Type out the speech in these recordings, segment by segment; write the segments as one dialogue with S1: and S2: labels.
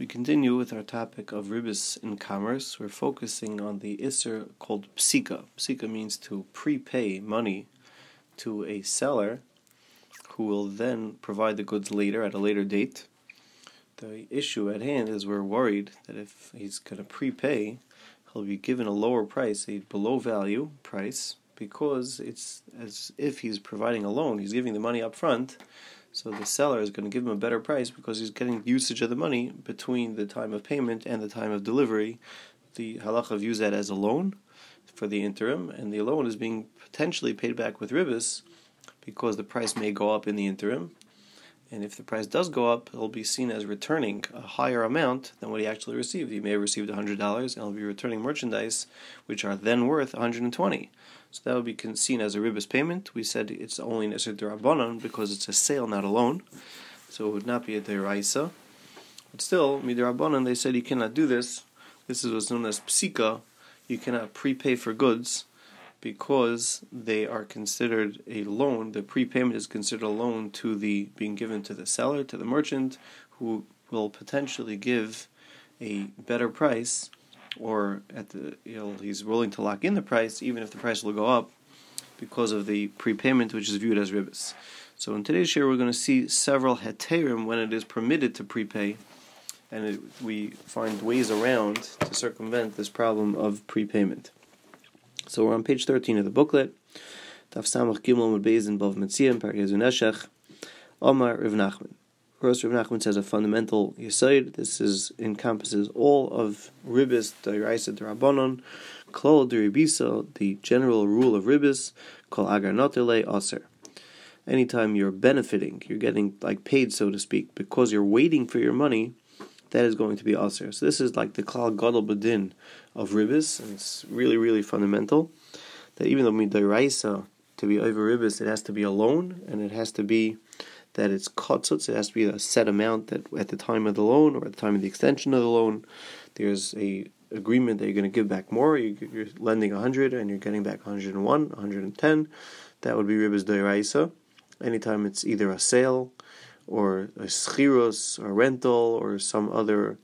S1: We continue with our topic of ribis in commerce. We're focusing on the isser called psika. Psika means to prepay money to a seller who will then provide the goods later at a later date. The issue at hand is we're worried that if he's going to prepay, he'll be given a lower price, a below value price, because it's as if he's providing a loan. He's giving the money up front so the seller is going to give him a better price because he's getting usage of the money between the time of payment and the time of delivery. The halacha views that as a loan for the interim, and the loan is being potentially paid back with ribis because the price may go up in the interim. And if the price does go up, it'll be seen as returning a higher amount than what he actually received. He may have received $100 and he'll be returning merchandise which are then worth 120 so that would be seen as a ribis payment. We said it's only an Isser Durabanan because it's a sale, not a loan. So it would not be a Deraisa. But still, Midirabanan, they said you cannot do this. This is what's known as psika. You cannot prepay for goods because they are considered a loan. The prepayment is considered a loan to the being given to the seller, to the merchant, who will potentially give a better price or at the you know he's willing to lock in the price even if the price will go up because of the prepayment which is viewed as ribis. So in today's share we're going to see several heterim when it is permitted to prepay and it, we find ways around to circumvent this problem of prepayment. So we're on page 13 of the booklet. Daf Samach Gimel Parkezun Omar Rav Nachman. First, Rav Nachman says a fundamental yisoid. This is encompasses all of ribis deraisa derabanon, klol deribisa, the general rule of ribis, kol agar notele aser. Anytime you're benefiting, you're getting like paid, so to speak, because you're waiting for your money, that is going to be aser. So this is like the klal gadol badin of ribis, and it's really, really fundamental. That even though midiraisa to be over ribis, it has to be a loan, and it has to be that it's kotzutz, it has to be a set amount that at the time of the loan or at the time of the extension of the loan, there's a agreement that you're going to give back more. You're lending 100 and you're getting back 101, 110. That would be ribas doiraisa. Anytime it's either a sale or a schiros or rental or some other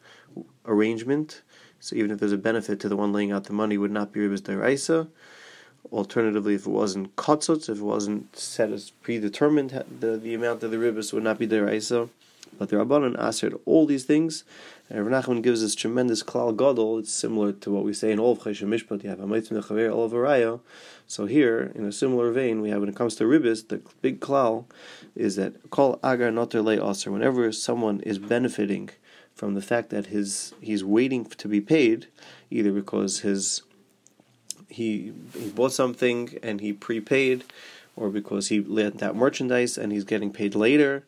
S1: arrangement. So even if there's a benefit to the one laying out the money, would not be ribas doiraisa. Alternatively, if it wasn't kotzot, if it wasn't set as predetermined, the, the amount of the ribis would not be deraisa. But the Rabbanan answered all these things, and Rav Nachman gives this tremendous klal gadol. It's similar to what we say in all of Choshen Mishpat. You have Hamitzim Nechaver all of Araya. So here, in a similar vein, we have when it comes to ribis, the big klal is that kol agar noter le aser. Whenever someone is benefiting from the fact that his he's waiting to be paid, either because his he he bought something and he prepaid, or because he lent out merchandise and he's getting paid later,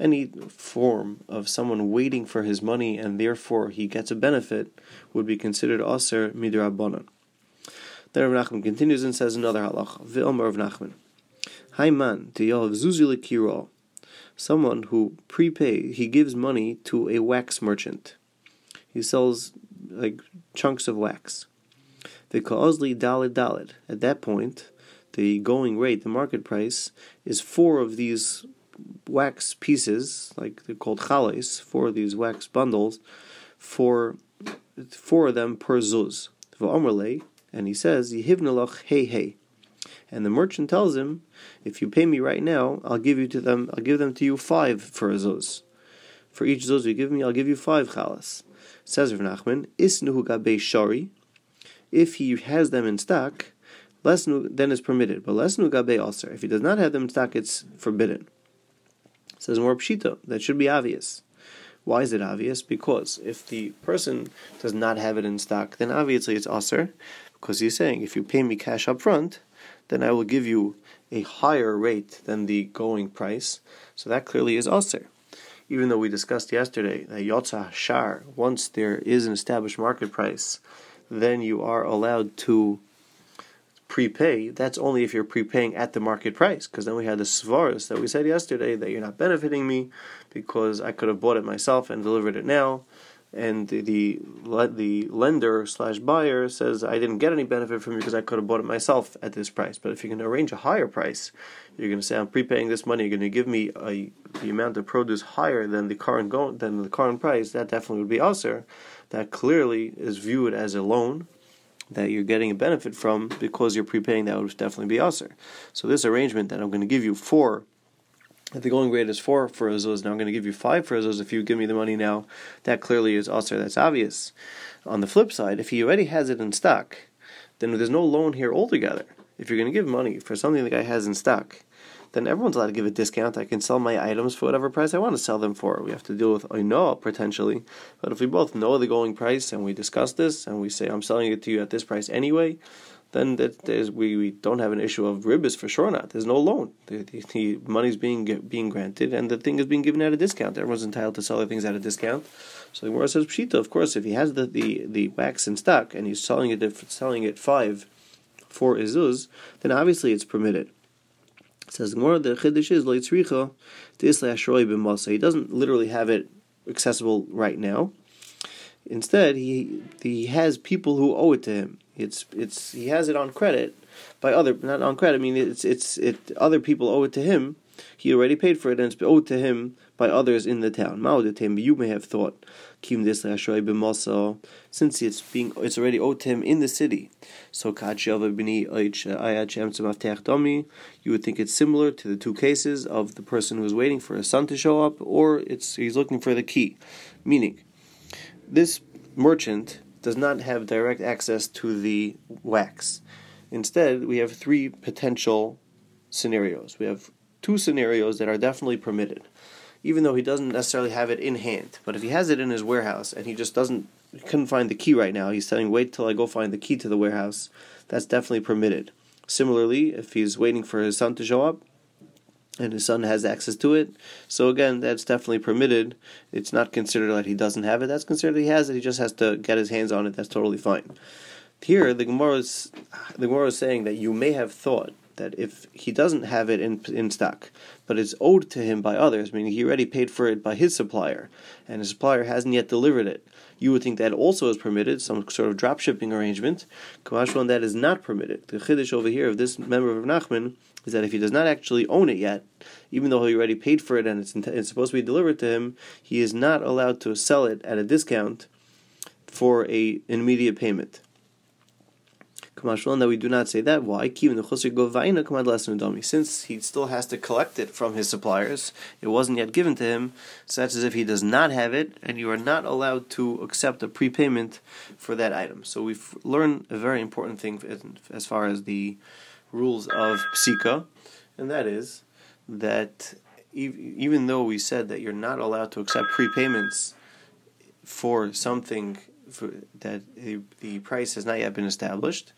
S1: any form of someone waiting for his money and therefore he gets a benefit would be considered aser midrabanan. Then Rav Nachman continues and says another halach. V'omer Rav Nachman, Hayman tiyov zuzili Someone who prepay, he gives money to a wax merchant. He sells like chunks of wax. The Ka'ozli Dalid Dalid. At that point, the going rate, the market price, is four of these wax pieces, like they're called chales, four of these wax bundles, for four of them per zuz. And he says, Yihivnalach hey hey. And the merchant tells him, if you pay me right now, I'll give you to them. I'll give them to you five for a zuz. For each zuz you give me, I'll give you five chalas. Says Rav Nachman, Isnuhu shari if he has them in stock, lesnu then is permitted. But lesnu gabe also. If he does not have them in stock, it's forbidden. Says more pshito. That should be obvious. Why is it obvious? Because if the person does not have it in stock, then obviously it's aser, because he's saying if you pay me cash up front, then I will give you a higher rate than the going price. So that clearly is aser. Even though we discussed yesterday that yotza shar, once there is an established market price, then you are allowed to prepay. That's only if you're prepaying at the market price, because then we had the svaras that we said yesterday that you're not benefiting me because I could have bought it myself and delivered it now. and the the, the lender slash buyer says I didn't get any benefit from you because I could have bought it myself at this price. But if you can arrange a higher price, you're going to say I'm prepaying this money. You're going to give me a the amount of produce higher than the current go, than the current price. That definitely would be usher. That clearly is viewed as a loan that you're getting a benefit from because you're prepaying. That would definitely be usher. So this arrangement that I'm going to give you for if the going rate is four for azuz, now I'm going to give you five for azuz if you give me the money now. That clearly is also that's obvious. On the flip side, if he already has it in stock, then there's no loan here altogether. If you're going to give money for something the guy has in stock, then everyone's allowed to give a discount. I can sell my items for whatever price I want to sell them for. We have to deal with I know potentially, but if we both know the going price and we discuss this and we say I'm selling it to you at this price anyway, then that we, we don't have an issue of ribbis for sure not. There's no loan. The, the, the money's being being granted, and the thing is being given at a discount. Everyone's entitled to sell their things at a discount. So the Gemara says pshita. Of course, if he has the, the, the wax in stock and he's selling it selling it five for izuz, then obviously it's permitted. Says Gemara the chiddush is leitzricha to He doesn't literally have it accessible right now. Instead, he he has people who owe it to him. It's it's he has it on credit by other not on credit. I mean it's it's it other people owe it to him. He already paid for it and it's owed to him by others in the town. You may have thought since it's being it's already owed to him in the city. So uh, you would think it's similar to the two cases of the person who's waiting for his son to show up, or it's he's looking for the key. Meaning, this merchant does not have direct access to the wax. Instead, we have three potential scenarios. We have two scenarios that are definitely permitted, even though he doesn't necessarily have it in hand. But if he has it in his warehouse and he just doesn't couldn't find the key right now, he's saying wait till I go find the key to the warehouse. That's definitely permitted. Similarly, if he's waiting for his son to show up, and his son has access to it. So again, that's definitely permitted. It's not considered that he doesn't have it. That's considered he has it. He just has to get his hands on it. That's totally fine. Here, the Gemara is the Gemara is saying that you may have thought that if he doesn't have it in in stock, but it's owed to him by others, meaning he already paid for it by his supplier, and his supplier hasn't yet delivered it, you would think that also is permitted, some sort of drop shipping arrangement. Kamashwan, that is not permitted. The chiddush over here of this member of Nachman is that if he does not actually own it yet, even though he already paid for it and it's, it's supposed to be delivered to him, he is not allowed to sell it at a discount for a immediate payment. That we do not say that. Why? Since he still has to collect it from his suppliers, it wasn't yet given to him. So that's as if he does not have it, and you are not allowed to accept a prepayment for that item. So we've learned a very important thing as far as the rules of psika, and that is that even though we said that you're not allowed to accept prepayments for something for, that the, the price has not yet been established,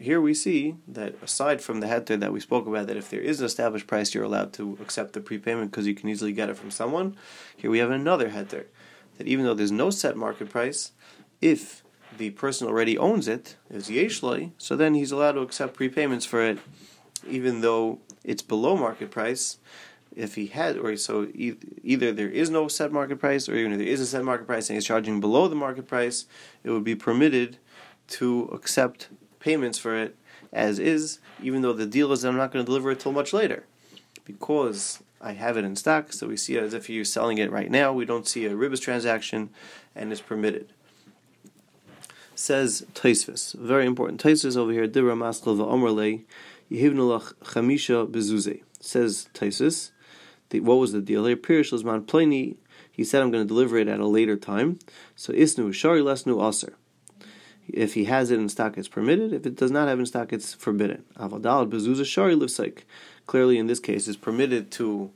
S1: here we see that aside from the heter that we spoke about, that if there is an established price, you're allowed to accept the prepayment because you can easily get it from someone. Here we have another heter that even though there's no set market price, if the person already owns it, is yeshloi, so then he's allowed to accept prepayments for it, even though it's below market price. If he had, or so either there is no set market price, or even if there is a set market price and he's charging below the market price, it would be permitted to accept payments for it as is, even though the deal is that I'm not going to deliver it till much later, because I have it in stock. So we see it as if you're selling it right now. We don't see a ribis transaction, and it's permitted says Taisvis. Very important. Taisvis over here, Dibra Maskal Va'omrle, Yehivnulach Chamisha Bezuze. Says Taisvis, what was the deal here? Pirish Lizman Pliny, he said, I'm going to deliver it at a later time. So Isnu Shari Lesnu Aser. If he has it in stock, it's permitted. If it does not have in stock, it's forbidden. Avadal Bezuza Shari Livsaik. Clearly, in this case, it's permitted to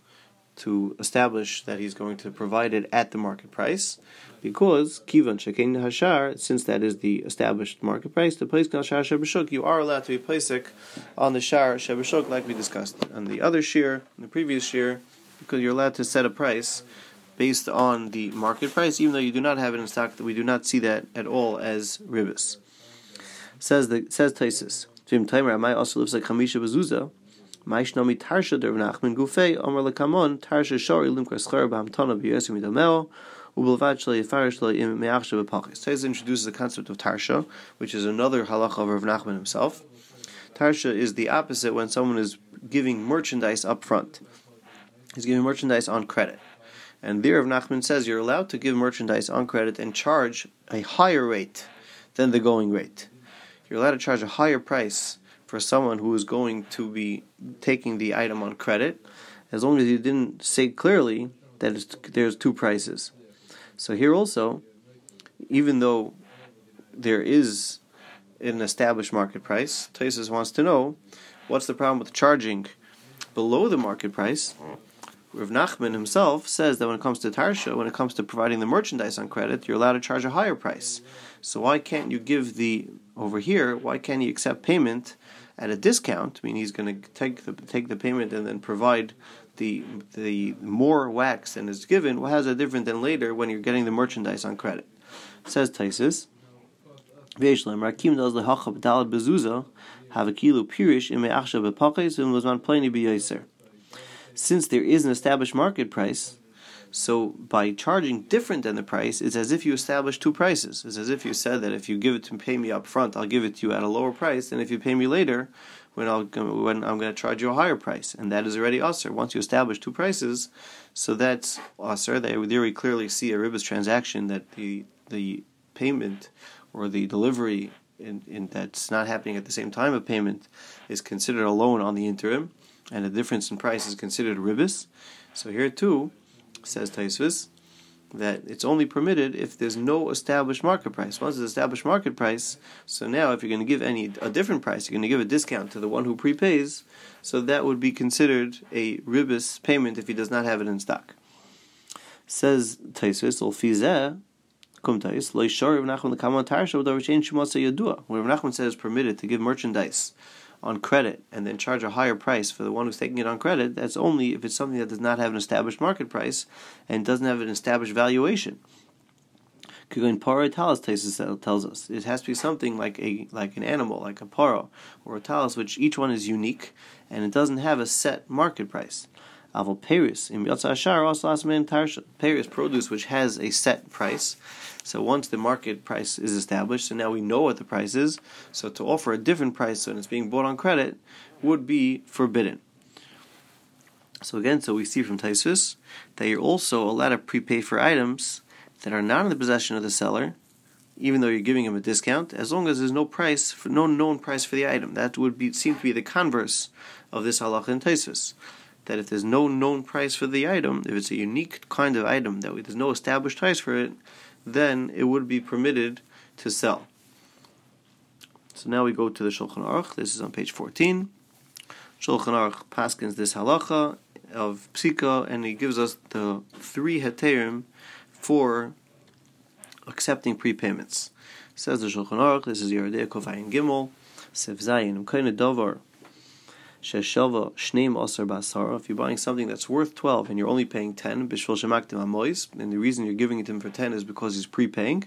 S1: to establish that he's going to provide it at the market price because kivan shekein hashar, since that is the established market price, the place shar shebeshuk, you are allowed to be placek on the shar shebeshuk, like we discussed on the other shear, the previous shear, because you're allowed to set a price based on the market price, even though you do not have it in stock. We do not see that at all as ribis. Says the says Taisus. Vim Timer, also lives like Hamisha Bazuza. Maishnami Taisa introduces the concept of tarsha, which is another halacha of Rav Nachman himself. Tarsha is the opposite when someone is giving merchandise up front. He's giving merchandise on credit. And there Rav Nachman says you're allowed to give merchandise on credit and charge a higher rate than the going rate. You're allowed to charge a higher price for someone who is going to be taking the item on credit, as long as you didn't say clearly that there's two prices. So here also, even though there is an established market price, Tosis wants to know what's the problem with charging below the market price. Rav Nachman himself says that when it comes to Tarsha, when it comes to providing the merchandise on credit, you're allowed to charge a higher price. So why can't you give the over here? Why can't you accept payment at a discount? I mean, he's going to take the take the payment and then provide the the more wax than is given. What has a different than later when you're getting the merchandise on credit? Says Taisus. Rakim does the hachab dalad bezuza have a kilo pirish and was man biyaser. Since there is an established market price, so by charging different than the price, it's as if you establish two prices. It's as if you said that if you give it to pay me up front, I'll give it to you at a lower price, and if you pay me later, when, I'll, when I'm going to charge you a higher price, and that is already usher. Once you establish two prices, so that's usher. They very clearly see a ribas transaction that the the payment or the delivery in, in, that's not happening at the same time of payment is considered a loan on the interim, and the difference in price is considered ribis. So here too, says Taisvis, that it's only permitted if there's no established market price. Once it's established market price, so now if you're going to give any a different price, you're going to give a discount to the one who prepays, so that would be considered a ribis payment if he does not have it in stock. Says Taisvis, Ulfizeh, Kum Tais, Lo Shor Rav Nachman Tarsha Shemotza Yadua. When Rav Nachman says permitted to give merchandise on credit and then charge a higher price for the one who's taking it on credit, that's only if it's something that does not have an established market price and doesn't have an established valuation. Kugan para talis tells us it has to be something like a like an animal, like a paro or a talis, which each one is unique and it doesn't have a set market price. Aval Paris in Ashar also. Paris produce which has a set price so once the market price is established, so now we know what the price is. So to offer a different price when it's being bought on credit would be forbidden. So again, so we see from Taisus that you're also allowed to prepay for items that are not in the possession of the seller, even though you're giving him a discount, as long as there's no price, for, no known price for the item. That would be seem to be the converse of this halacha in Taisus. That if there's no known price for the item, if it's a unique kind of item that there's no established price for it, then it would be permitted to sell. So now we go to the Shulchan Aruch. This is on page 14. Shulchan Aruch paskins this halacha of psika, and he gives us the three heterim for accepting prepayments. Says the Shulchan Aruch, this is Yeridei Kovayin Gimel, Sev Zayin, Dovar, Shneim. If you're buying something that's worth 12 and you're only paying 10, Bishvil Shemaktim Amois, and the reason you're giving it to him for 10 is because he's prepaying.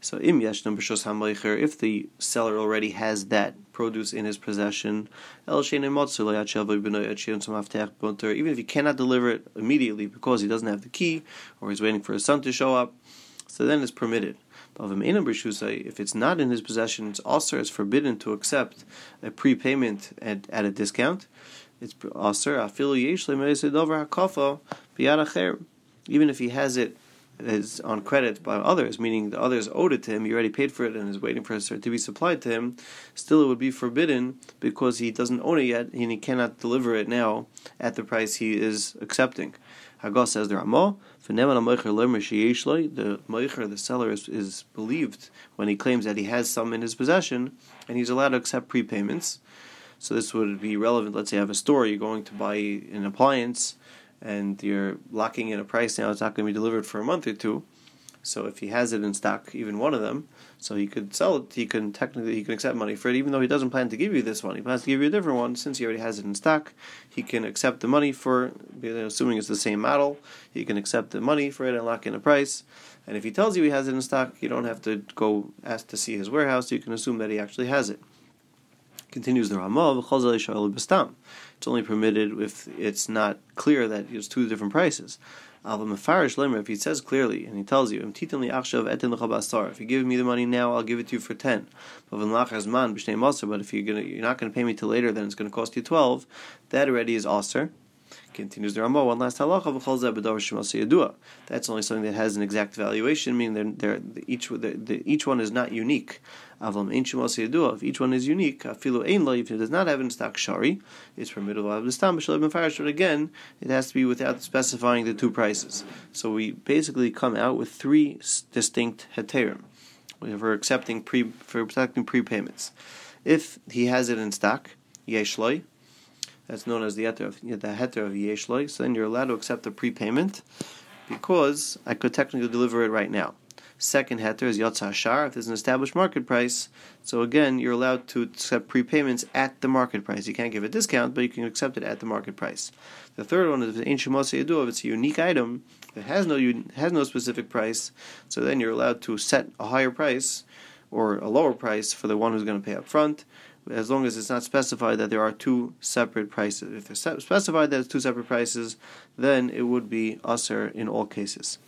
S1: So im if the seller already has that produce in his possession, el even if he cannot deliver it immediately because he doesn't have the key or he's waiting for his son to show up, so then it's permitted. If it's not in his possession, it's also it's forbidden to accept a prepayment at, at a discount. It's also even if he has it as on credit by others, meaning the others owed it to him, he already paid for it and is waiting for it to be supplied to him, still it would be forbidden because he doesn't own it yet and he cannot deliver it now at the price he is accepting. Hagos says the Ramah, the moicher, the seller, is, is believed when he claims that he has some in his possession, and he's allowed to accept prepayments. So this would be relevant. Let's say you have a store, you're going to buy an appliance, and you're locking in a price now. It's not going to be delivered for a month or two. So if he has it in stock, even one of them, so he could sell it. He can technically he can accept money for it, even though he doesn't plan to give you this one. He plans to give you a different one. Since he already has it in stock, he can accept the money for, assuming it's the same model. He can accept the money for it and lock in a price. And if he tells you he has it in stock, you don't have to go ask to see his warehouse. You can assume that he actually has it. Continues the Ramah, it's only permitted if it's not clear that it's two different prices. Alva mafarish lemer if he says clearly and he tells you, if you give me the money now, I'll give it to you for ten. But if you're gonna, you're not going to pay me till later, then it's going to cost you twelve. That already is aser. Continues the Ramah. One last halacha That's only something that has an exact valuation, meaning they're, they're, each the, each one is not unique. If each one is unique, afilu ein if it does not have in stock shari, it's stam but again, it has to be without specifying the two prices. So we basically come out with three distinct heterim. For accepting pre for accepting prepayments. If he has it in stock, yeshloi, that's known as the heter of the heter of yeshloi. So then you're allowed to accept the prepayment because I could technically deliver it right now. Second heter is yotza shar. If there's an established market price, so again you're allowed to accept prepayments at the market price. You can't give a discount, but you can accept it at the market price. The third one is ancient yadu. If it's a unique item that has no has no specific price, so then you're allowed to set a higher price or a lower price for the one who's going to pay up front as long as it's not specified that there are two separate prices. If it's specified that it's two separate prices, then it would be usher in all cases.